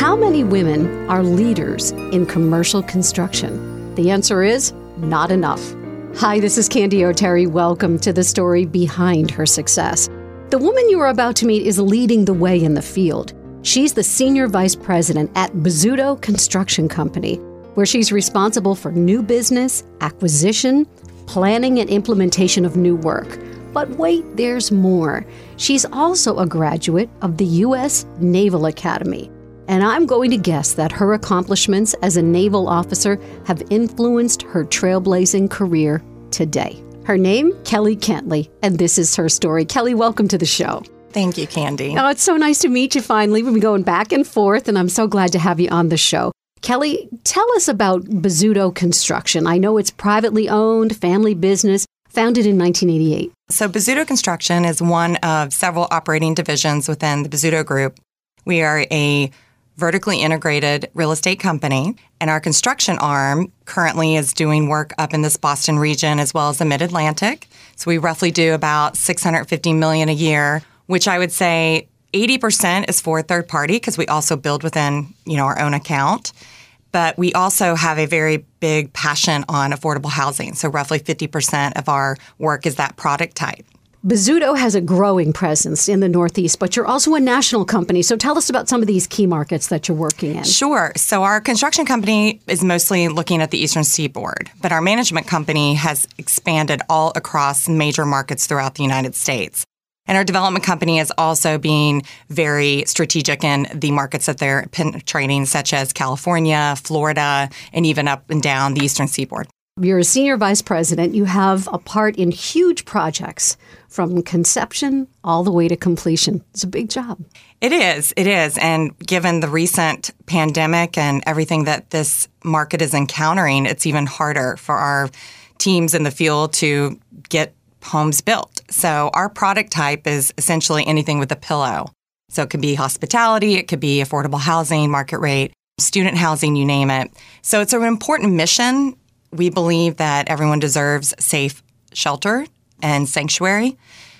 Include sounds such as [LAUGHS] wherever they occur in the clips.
How many women are leaders in commercial construction? The answer is not enough. Hi, this is Candy O'Terry. Welcome to the story behind her success. The woman you are about to meet is leading the way in the field. She's the senior vice president at Bozzuto Construction Company, where she's responsible for new business, acquisition, planning, and implementation of new work. But wait, there's more. She's also a graduate of the U.S. Naval Academy. And I'm going to guess that her accomplishments as a naval officer have influenced her trailblazing career today. Her name, Kelly Cantley, and this is her story. Kelly, welcome to the show. Thank you, Candy. Oh, it's so nice to meet you finally. We've been going back and forth, and I'm so glad to have you on the show. Kelly, tell us about Bozzuto Construction. I know it's privately owned, family business, founded in 1988. So, Bozzuto Construction is one of several operating divisions within the Bozzuto Group. We are a vertically integrated real estate company, and our construction arm currently is doing work up in this Boston region as well as the Mid Atlantic. So, we roughly do about 650 million a year, which I would say 80% is for third party because we also build within, you know, our own account. But we also have a very big passion on affordable housing. So roughly 50% of our work is that product type. Bozzuto has a growing presence in the Northeast, but you're also a national company. So tell us about some of these key markets that you're working in. Sure. So our construction company is mostly looking at the Eastern Seaboard, but our management company has expanded all across major markets throughout the United States. And our development company is also being very strategic in the markets that they're penetrating, such as California, Florida, and even up and down the eastern seaboard. You're a senior vice president. You have a part in huge projects from conception all the way to completion. It's a big job. It is. It is. And given the recent pandemic and everything that this market is encountering, it's even harder for our teams in the field to get homes built. So our product type is essentially anything with a pillow. So it could be hospitality, it could be affordable housing, market rate, student housing, you name it. So it's an important mission. We believe that everyone deserves safe shelter and sanctuary.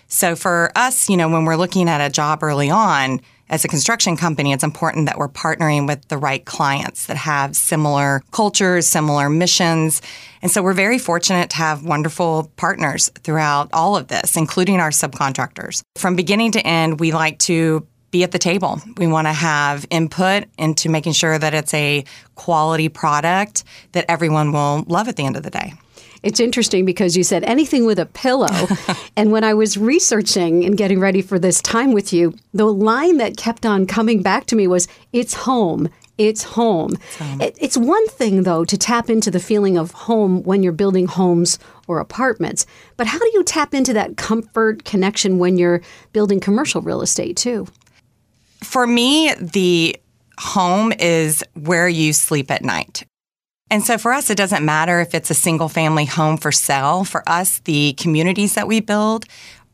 So for us, you know, when we're looking at a job early on, as a construction company, it's important that we're partnering with the right clients that have similar cultures, similar missions. And so we're very fortunate to have wonderful partners throughout all of this, including our subcontractors. From beginning to end, we like to be at the table. We want to have input into making sure that it's a quality product that everyone will love at the end of the day. It's interesting because you said anything with a pillow. [LAUGHS] and when I was researching and getting ready for this time with you, the line that kept on coming back to me was, It's home. It's home. It, it's one thing, though, to tap into the feeling of home when you're building homes or apartments. But how do you tap into that comfort connection when you're building commercial real estate, too? For me, the home is where you sleep at night. And so for us, it doesn't matter if it's a single family home for sale. For us, the communities that we build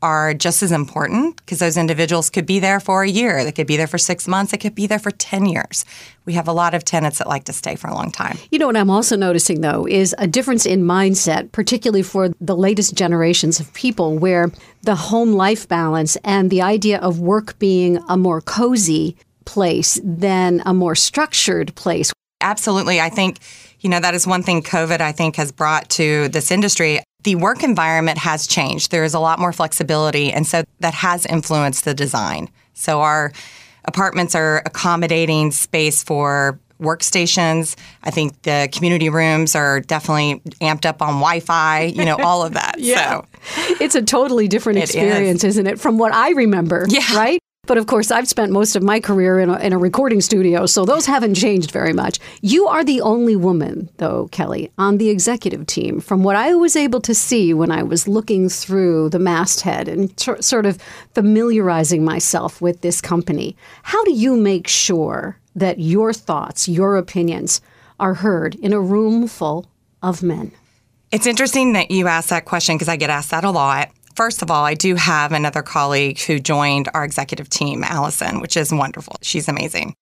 are just as important because those individuals could be there for a year. They could be there for six months. They could be there for 10 years. We have a lot of tenants that like to stay for a long time. You know what I'm also noticing, though, is a difference in mindset, particularly for the latest generations of people, where the home life balance and the idea of work being a more cozy place than a more structured place. Absolutely. I think you know, that is one thing COVID, I think, has brought to this industry. The work environment has changed. There is a lot more flexibility. And so that has influenced the design. So our apartments are accommodating space for workstations. I think the community rooms are definitely amped up on Wi-Fi. You know, all of that. [LAUGHS] yeah, so. it's a totally different experience, is. isn't it? From what I remember. Yeah. Right. But of course, I've spent most of my career in a, in a recording studio, so those haven't changed very much. You are the only woman, though, Kelly, on the executive team. From what I was able to see when I was looking through the masthead and t- sort of familiarizing myself with this company, how do you make sure that your thoughts, your opinions, are heard in a room full of men? It's interesting that you asked that question because I get asked that a lot. First of all, I do have another colleague who joined our executive team, Allison, which is wonderful. She's amazing.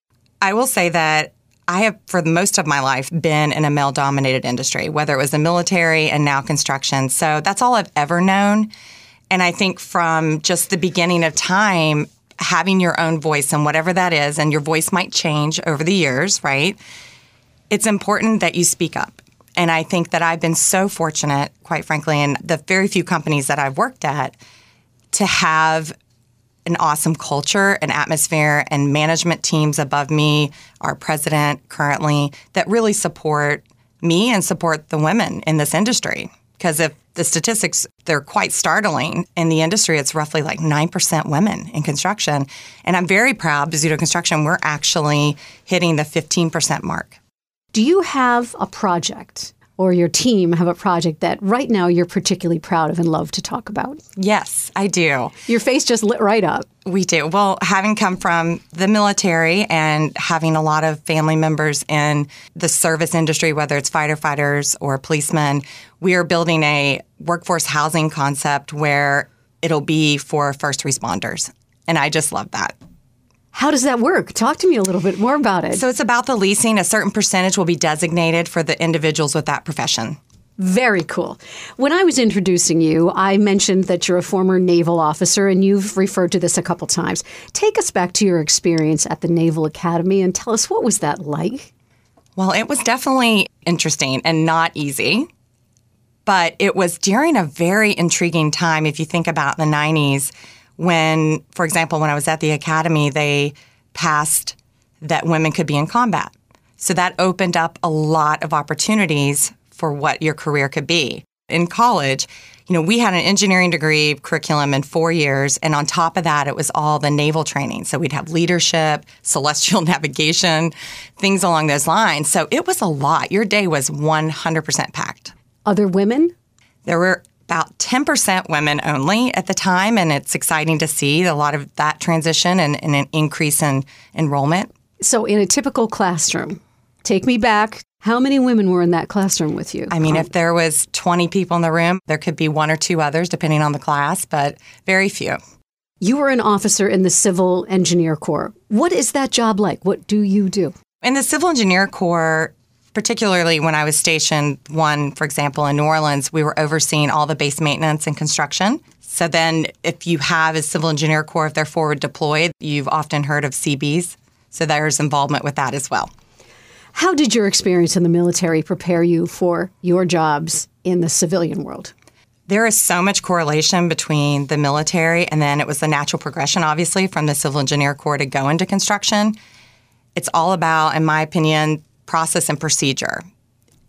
I will say that I have, for most of my life, been in a male dominated industry, whether it was the military and now construction. So that's all I've ever known. And I think from just the beginning of time, having your own voice and whatever that is, and your voice might change over the years, right? It's important that you speak up. And I think that I've been so fortunate, quite frankly, in the very few companies that I've worked at to have an awesome culture and atmosphere and management teams above me, our president currently, that really support me and support the women in this industry. Because if the statistics, they're quite startling. In the industry, it's roughly like 9% women in construction. And I'm very proud, Bozzuto Construction, we're actually hitting the 15% mark. Do you have a project or your team have a project that right now you're particularly proud of and love to talk about? Yes, I do. Your face just lit right up. We do. Well, having come from the military and having a lot of family members in the service industry, whether it's fighter fighters or policemen, we are building a workforce housing concept where it'll be for first responders. And I just love that. How does that work? Talk to me a little bit more about it. So it's about the leasing. A certain percentage will be designated for the individuals with that profession. Very cool. When I was introducing you, I mentioned that you're a former naval officer, and you've referred to this a couple times. Take us back to your experience at the Naval Academy and tell us what was that like? Well, it was definitely interesting and not easy, but it was during a very intriguing time. If you think about the 90s, when, for example, when I was at the academy, they passed that women could be in combat. So that opened up a lot of opportunities for what your career could be. In college, you know, we had an engineering degree curriculum in four years, and on top of that, it was all the naval training. So we'd have leadership, [LAUGHS] celestial navigation, things along those lines. So it was a lot. Your day was 100% packed. Other women? There were about 10% women only at the time, and it's exciting to see a lot of that transition and, and, an increase in enrollment. So, in a typical classroom, take me back. How many women were in that classroom with you? I mean, if there was 20 people in the room, there could be one or two others, depending on the class, but very few. You were an officer in the Civil Engineer Corps. What is that job like? What do you do? In the Civil Engineer Corps, particularly when I was stationed, one, for example, in New Orleans, we were overseeing all the base maintenance and construction. So then, if you have a civil engineer corps, if they're forward deployed, you've often heard of Seabees. So there's involvement with that as well. How did your experience in the military prepare you for your jobs in the civilian world? There is so much correlation between the military and then it was the natural progression, obviously, from the civil engineer corps to go into construction. It's all about, in my opinion, process and procedure.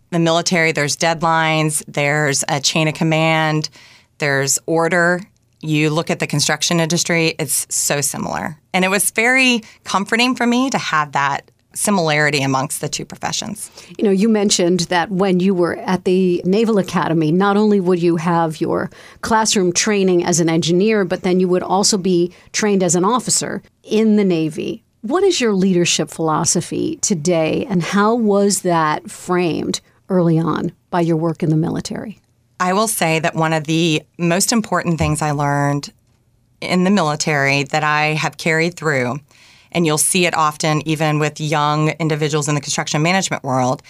The military, there's deadlines, there's a chain of command, there's order. You look at the construction industry, it's so similar. And it was very comforting for me to have that similarity amongst the two professions. You know, you mentioned that when you were at the Naval Academy, not only would you have your classroom training as an engineer, but then you would also be trained as an officer in the Navy. What is your leadership philosophy today, and how was that framed early on by your work in the military? I will say that one of the most important things I learned in the military that I have carried through, and you'll see it often even with young individuals in the construction management world.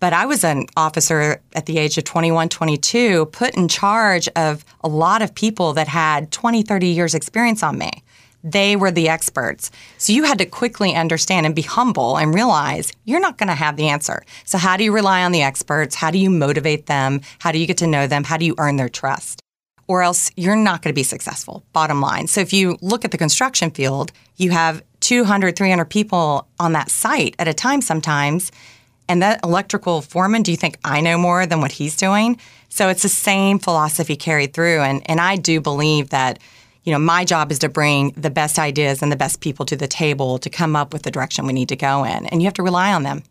But I was an officer at the age of 21, 22, put in charge of a lot of people that had 20, 30 years experience on me. They were the experts. So you had to quickly understand and be humble and realize you're not going to have the answer. So, how do you rely on the experts? How do you motivate them? How do you get to know them? How do you earn their trust? Or else you're not going to be successful, bottom line. So, if you look at the construction field, you have 200, 300 people on that site at a time sometimes. And that electrical foreman, do you think I know more than what he's doing? So it's the same philosophy carried through. And, and I do believe that you know, my job is to bring the best ideas and the best people to the table to come up with the direction we need to go in. And you have to rely on them.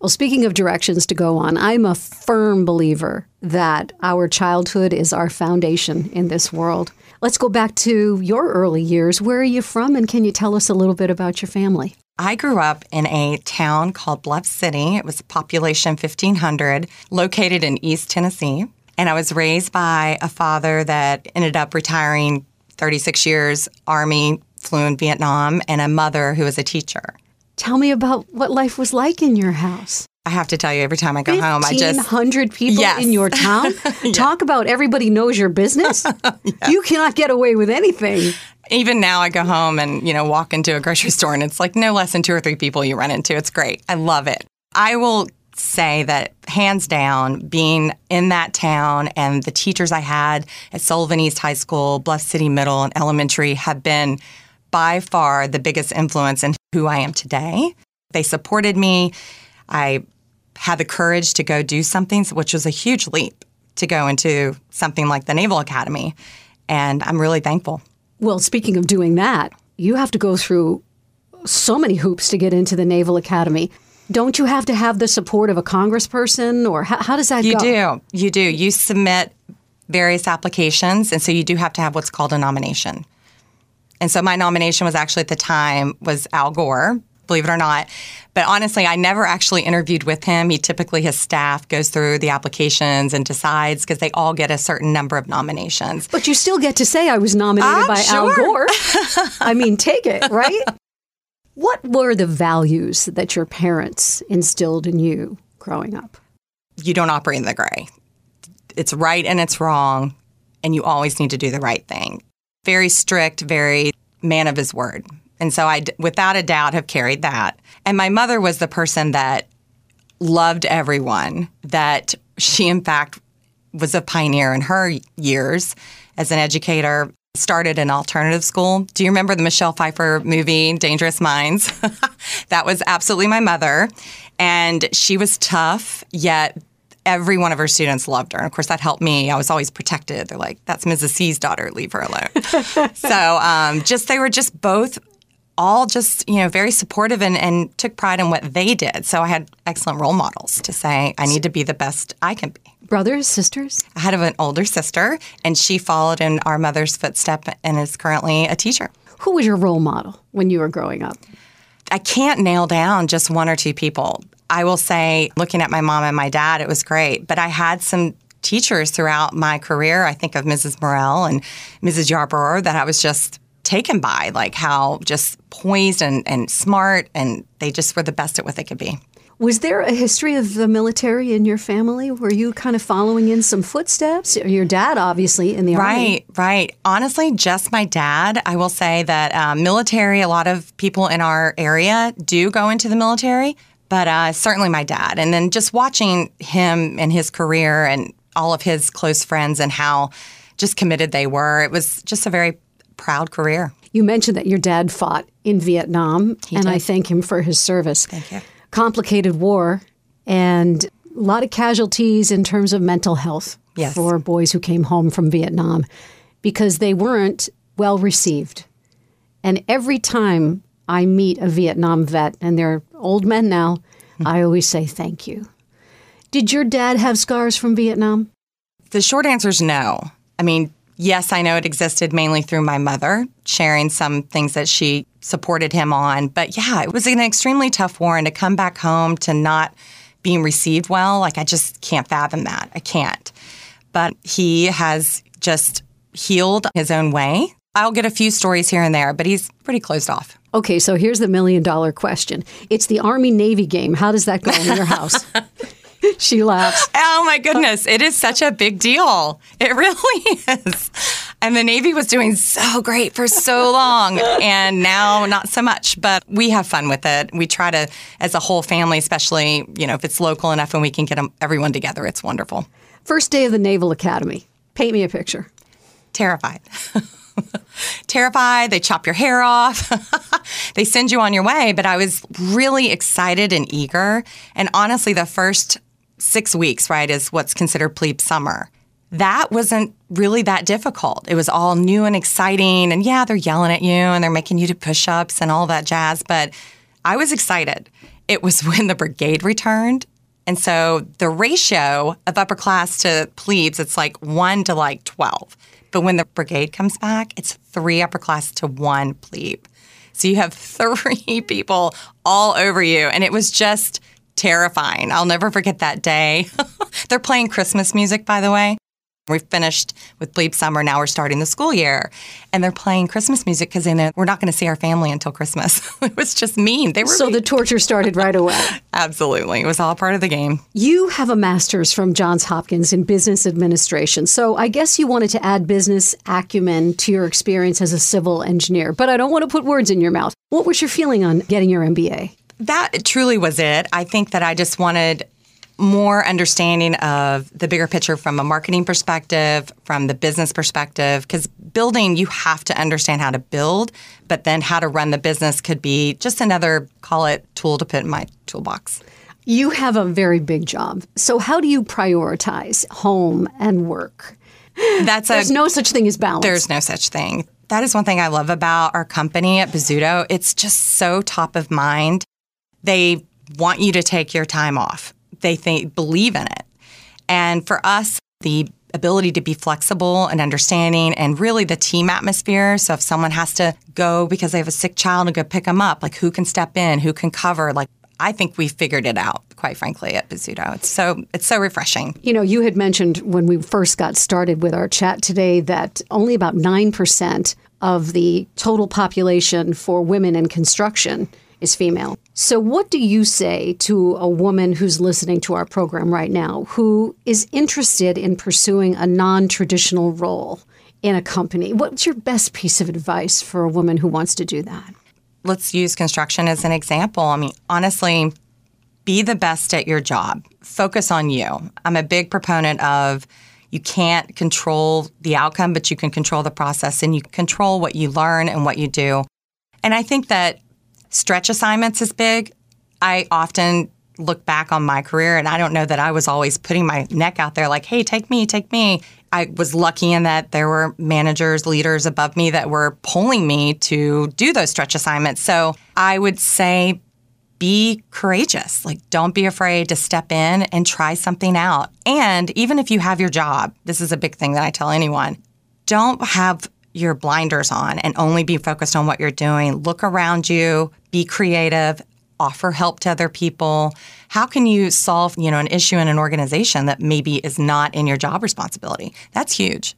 Well, speaking of directions to go on, I'm a firm believer that our childhood is our foundation in this world. Let's go back to your early years. Where are you from, and can you tell us a little bit about your family? I grew up in a town called Bluff City. It was population 1500, located in East Tennessee. And I was raised by a father that ended up retiring 36 years, Army, flew in Vietnam, and a mother who was a teacher. Tell me about what life was like in your house. I have to tell you, every time I go home, I just. 1,500 people yes. in your town? [LAUGHS] Talk about everybody knows your business. [LAUGHS] You cannot get away with anything. Even now, I go home and, you know, walk into a grocery store and it's like no less than two or three people you run into. It's great. I love it. I will say that hands down, being in that town and the teachers I had at Sullivan East High School, Bluff City Middle, and Elementary have been by far the biggest influence in who I am today. They supported me. I had the courage to go do something, which was a huge leap to go into something like the Naval Academy. And I'm really thankful. Well, speaking of doing that, you have to go through so many hoops to get into the Naval Academy. Don't you have to have the support of a congressperson, or how, how does that you go? You do. You do. You submit various applications, and so you do have to have what's called a nomination. And so my nomination was actually at the time was Al Gore, believe it or not. But honestly, I never actually interviewed with him. He typically, his staff goes through the applications and decides because they all get a certain number of nominations. But you still get to say I was nominated I'm by sure. Al Gore. [LAUGHS] I mean, take it, right? What were the values that your parents instilled in you growing up? You don't operate in the gray. It's right and it's wrong, and you always need to do the right thing. Very strict, very man of his word. And so I, without a doubt, have carried that. And my mother was the person that loved everyone, that she, in fact, was a pioneer in her years as an educator. Started an alternative school. Do you remember the Michelle Pfeiffer movie, Dangerous Minds? [LAUGHS] that was absolutely my mother. And she was tough, yet every one of her students loved her. And of course, that helped me. I was always protected. They're like, that's Mrs. C's daughter, leave her alone. [LAUGHS] so um, just they were just both all just you know very supportive and, and took pride in what they did. So i had excellent role models to say i need to be the best i can be. Brothers sisters? I had an older sister and she followed in our mother's footstep and is currently a teacher. Who was your role model when you were growing up? I can't nail down just one or two people. I will say looking at my mom and my dad it was great but i had some teachers throughout my career. I think of mrs morell and mrs yarborough that i was just taken by, like how just poised and, and smart, and they just were the best at what they could be. Was there a history of the military in your family? Were you kind of following in some footsteps? Your dad, obviously, in the right, army. Right, right. Honestly, just my dad. I will say that um, military, a lot of people in our area do go into the military, but uh, certainly my dad. And then just watching him and his career and all of his close friends and how just committed they were, it was just a very proud career. You mentioned that your dad fought in Vietnam, he and did. I thank him for his service. Thank you. Complicated war and a lot of casualties in terms of mental health yes. for boys who came home from Vietnam because they weren't well received. And every time I meet a Vietnam vet, and they're old men now, mm-hmm. I always say thank you. Did your dad have scars from Vietnam? The short answer is no. I mean, yes, I know it existed mainly through my mother, sharing some things that she supported him on. But yeah, it was an extremely tough war. And to come back home to not being received well, like I just can't fathom that. I can't. But he has just healed his own way. I'll get a few stories here and there, but he's pretty closed off. Okay, so here's the million dollar question. It's the Army Navy game. How does that go in your [LAUGHS] house? [LAUGHS] she laughs. Oh my goodness, it is such a big deal. It [LAUGHS] really is. And the Navy was doing so great for so long, and now not so much. But we have fun with it. We try to, as a whole family, especially you know if it's local enough and we can get everyone together, it's wonderful. First day of the Naval Academy. Paint me a picture. Terrified. [LAUGHS] terrified. They chop your hair off. they send you on your way. But I was really excited and eager. And honestly, the first six weeks, right, is what's considered plebe summer. That wasn't really that difficult. It was all new and exciting. And yeah, they're yelling at you and they're making you do push ups and all that jazz. But I was excited. It was [LAUGHS] when the brigade returned. And so the ratio of upper class to plebes, it's like one to like 12. But when the brigade comes back, it's three upper class to one plebe. So you have [LAUGHS] three people all over you. And it was just terrifying. I'll never forget that day. [LAUGHS] They're playing Christmas music, by the way. We finished with Plebe Summer. Now we're starting the school year. And they're playing Christmas music because they know we're not going to see our family until Christmas. [LAUGHS] it was just mean. They were So the torture started right away. [LAUGHS] Absolutely. It was all part of the game. You have a master's from Johns Hopkins in business administration. So I guess you wanted to add business acumen to your experience as a civil engineer. But I don't want to put words in your mouth. What was your feeling on getting your MBA? That truly was it. I think that I just wanted more understanding of the bigger picture from a marketing perspective, from the business perspective, because building, you have to understand how to build, but then how to run the business could be just another, call it, tool to put in my toolbox. You have a very big job. So, how do you prioritize home and work? That's There's a, no such thing as balance. There's no such thing. That is one thing I love about our company at Bozzuto. It's just so top of mind. They want you to take your time off they think believe in it. And for us, the ability to be flexible and understanding and really the team atmosphere. So if someone has to go because they have a sick child and go pick them up, like who can step in, who can cover, like I think we figured it out, quite frankly, at Bozzuto. It's so it's so refreshing. You know, you had mentioned when we first got started with our chat today that only about nine percent of the total population for women in construction is female. So, what do you say to a woman who's listening to our program right now who is interested in pursuing a non traditional role in a company? What's your best piece of advice for a woman who wants to do that? Let's use construction as an example. I mean, honestly, be the best at your job, focus on you. I'm a big proponent of you can't control the outcome, but you can control the process and you control what you learn and what you do. And I think that Stretch assignments is big. I often look back on my career and I don't know that I was always putting my neck out there like, hey, take me, take me. I was lucky in that there were managers, leaders above me that were pulling me to do those stretch assignments. So I would say be courageous. Like, don't be afraid to step in and try something out. And even if you have your job, this is a big thing that I tell anyone don't have your blinders on and only be focused on what you're doing. Look around you, be creative, offer help to other people. How can you solve, you know, an issue in an organization that maybe is not in your job responsibility? That's huge.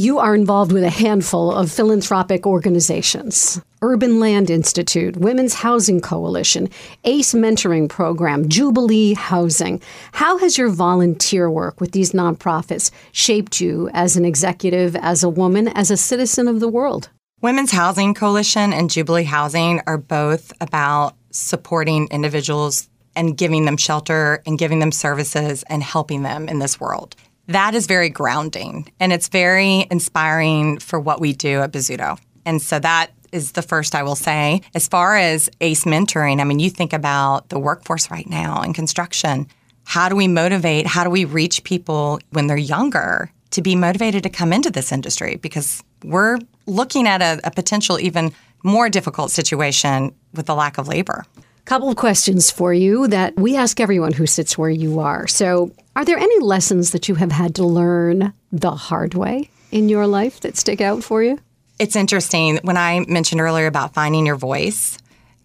You are involved with a handful of philanthropic organizations Urban Land Institute, Women's Housing Coalition, ACE Mentoring Program, Jubilee Housing. How has your volunteer work with these nonprofits shaped you as an executive, as a woman, as a citizen of the world? Women's Housing Coalition and Jubilee Housing are both about supporting individuals and giving them shelter and giving them services and helping them in this world that is very grounding and it's very inspiring for what we do at Bozzuto. And so that is the first I will say. As far as ACE mentoring, I mean, you think about the workforce right now in construction. How do we motivate? How do we reach people when they're younger to be motivated to come into this industry? Because we're looking at a, a potential even more difficult situation with the lack of labor. Couple of questions for you that we ask everyone who sits where you are. So, are there any lessons that you have had to learn the hard way in your life that stick out for you? It's interesting. When I mentioned earlier about finding your voice,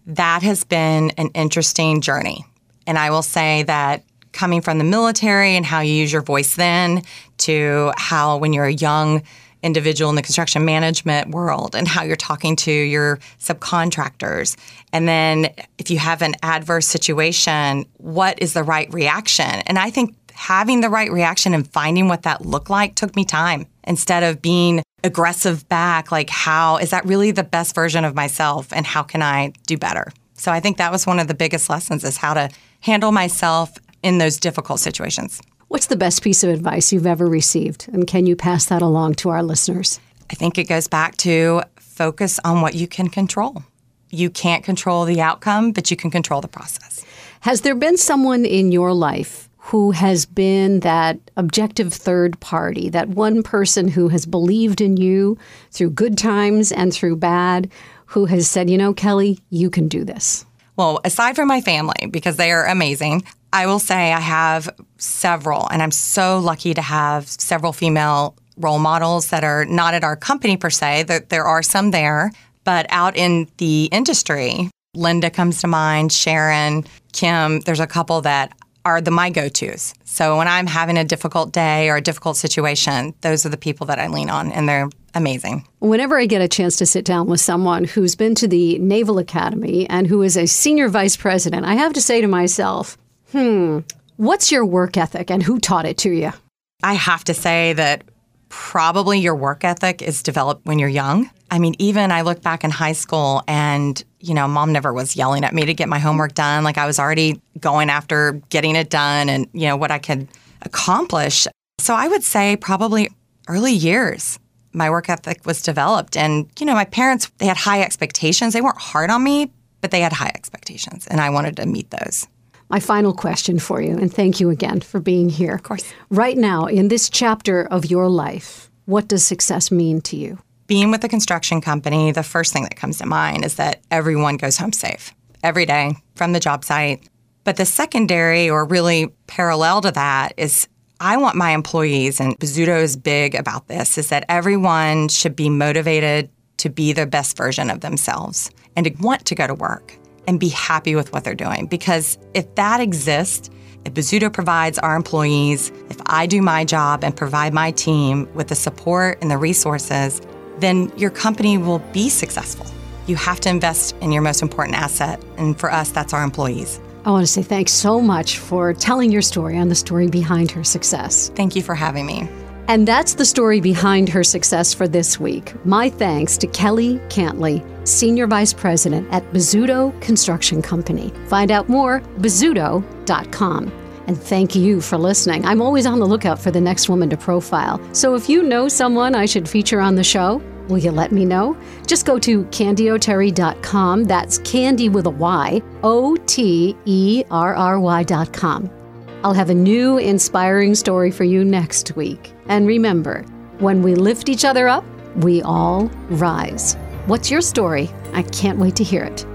that has been an interesting journey. And I will say that coming from the military and how you use your voice then to how when you're a young individual in the construction management world and how you're talking to your subcontractors. And then if you have an adverse situation, what is the right reaction? And I think having the right reaction and finding what that looked like took me time instead of being aggressive back like how is that really the best version of myself and how can I do better? So I think that was one of the biggest lessons is how to handle myself in those difficult situations. What's the best piece of advice you've ever received? And can you pass that along to our listeners? I think it goes back to focus on what you can control. You can't control the outcome, but you can control the process. Has there been someone in your life who has been that objective third party, that one person who has believed in you through good times and through bad, who has said, you know, Kelly, you can do this? Well, aside from my family, because they are amazing, I will say I have several, and I'm so lucky to have several female role models that are not at our company per se, that there are some there, but out in the industry. Linda comes to mind, Sharon, Kim, there's a couple that are the my go-tos. So when I'm having a difficult day or a difficult situation, those are the people that I lean on and they're amazing. Whenever I get a chance to sit down with someone who's been to the Naval Academy and who is a senior vice president, I have to say to myself, hmm, what's your work ethic and who taught it to you? I have to say that probably your work ethic is developed when you're young. I mean, even I look back in high school and, you know, mom never was yelling at me to get my homework done. Like I was already going after getting it done and, you know, what I could accomplish. So I would say probably early years, my work ethic was developed. And, you know, my parents, they had high expectations. They weren't hard on me, but they had high expectations and I wanted to meet those. My final question for you, and thank you again for being here. Of course. Right now, in this chapter of your life, what does success mean to you? Being with a construction company, the first thing that comes to mind is that everyone goes home safe every day from the job site. But the secondary, or really parallel to that, is I want my employees, and Bozzuto is big about this, is that everyone should be motivated to be the best version of themselves and to want to go to work and be happy with what they're doing. Because if that exists, if Bozzuto provides our employees, if I do my job and provide my team with the support and the resources, then your company will be successful. You have to invest in your most important asset. And for us, that's our employees. I want to say thanks so much for telling your story and the story behind her success. Thank you for having me. And that's the story behind her success for this week. My thanks to Kelly Cantley, Senior Vice President at Bozzuto Construction Company. Find out more, bozzuto.com. And thank you for listening. I'm always on the lookout for the next woman to profile. So if you know someone I should feature on the show, will you let me know? Just go to candyoterry.com. That's candy with a Y, O T E R R Y.com. I'll have a new inspiring story for you next week. And remember, when we lift each other up, we all rise. What's your story? I can't wait to hear it.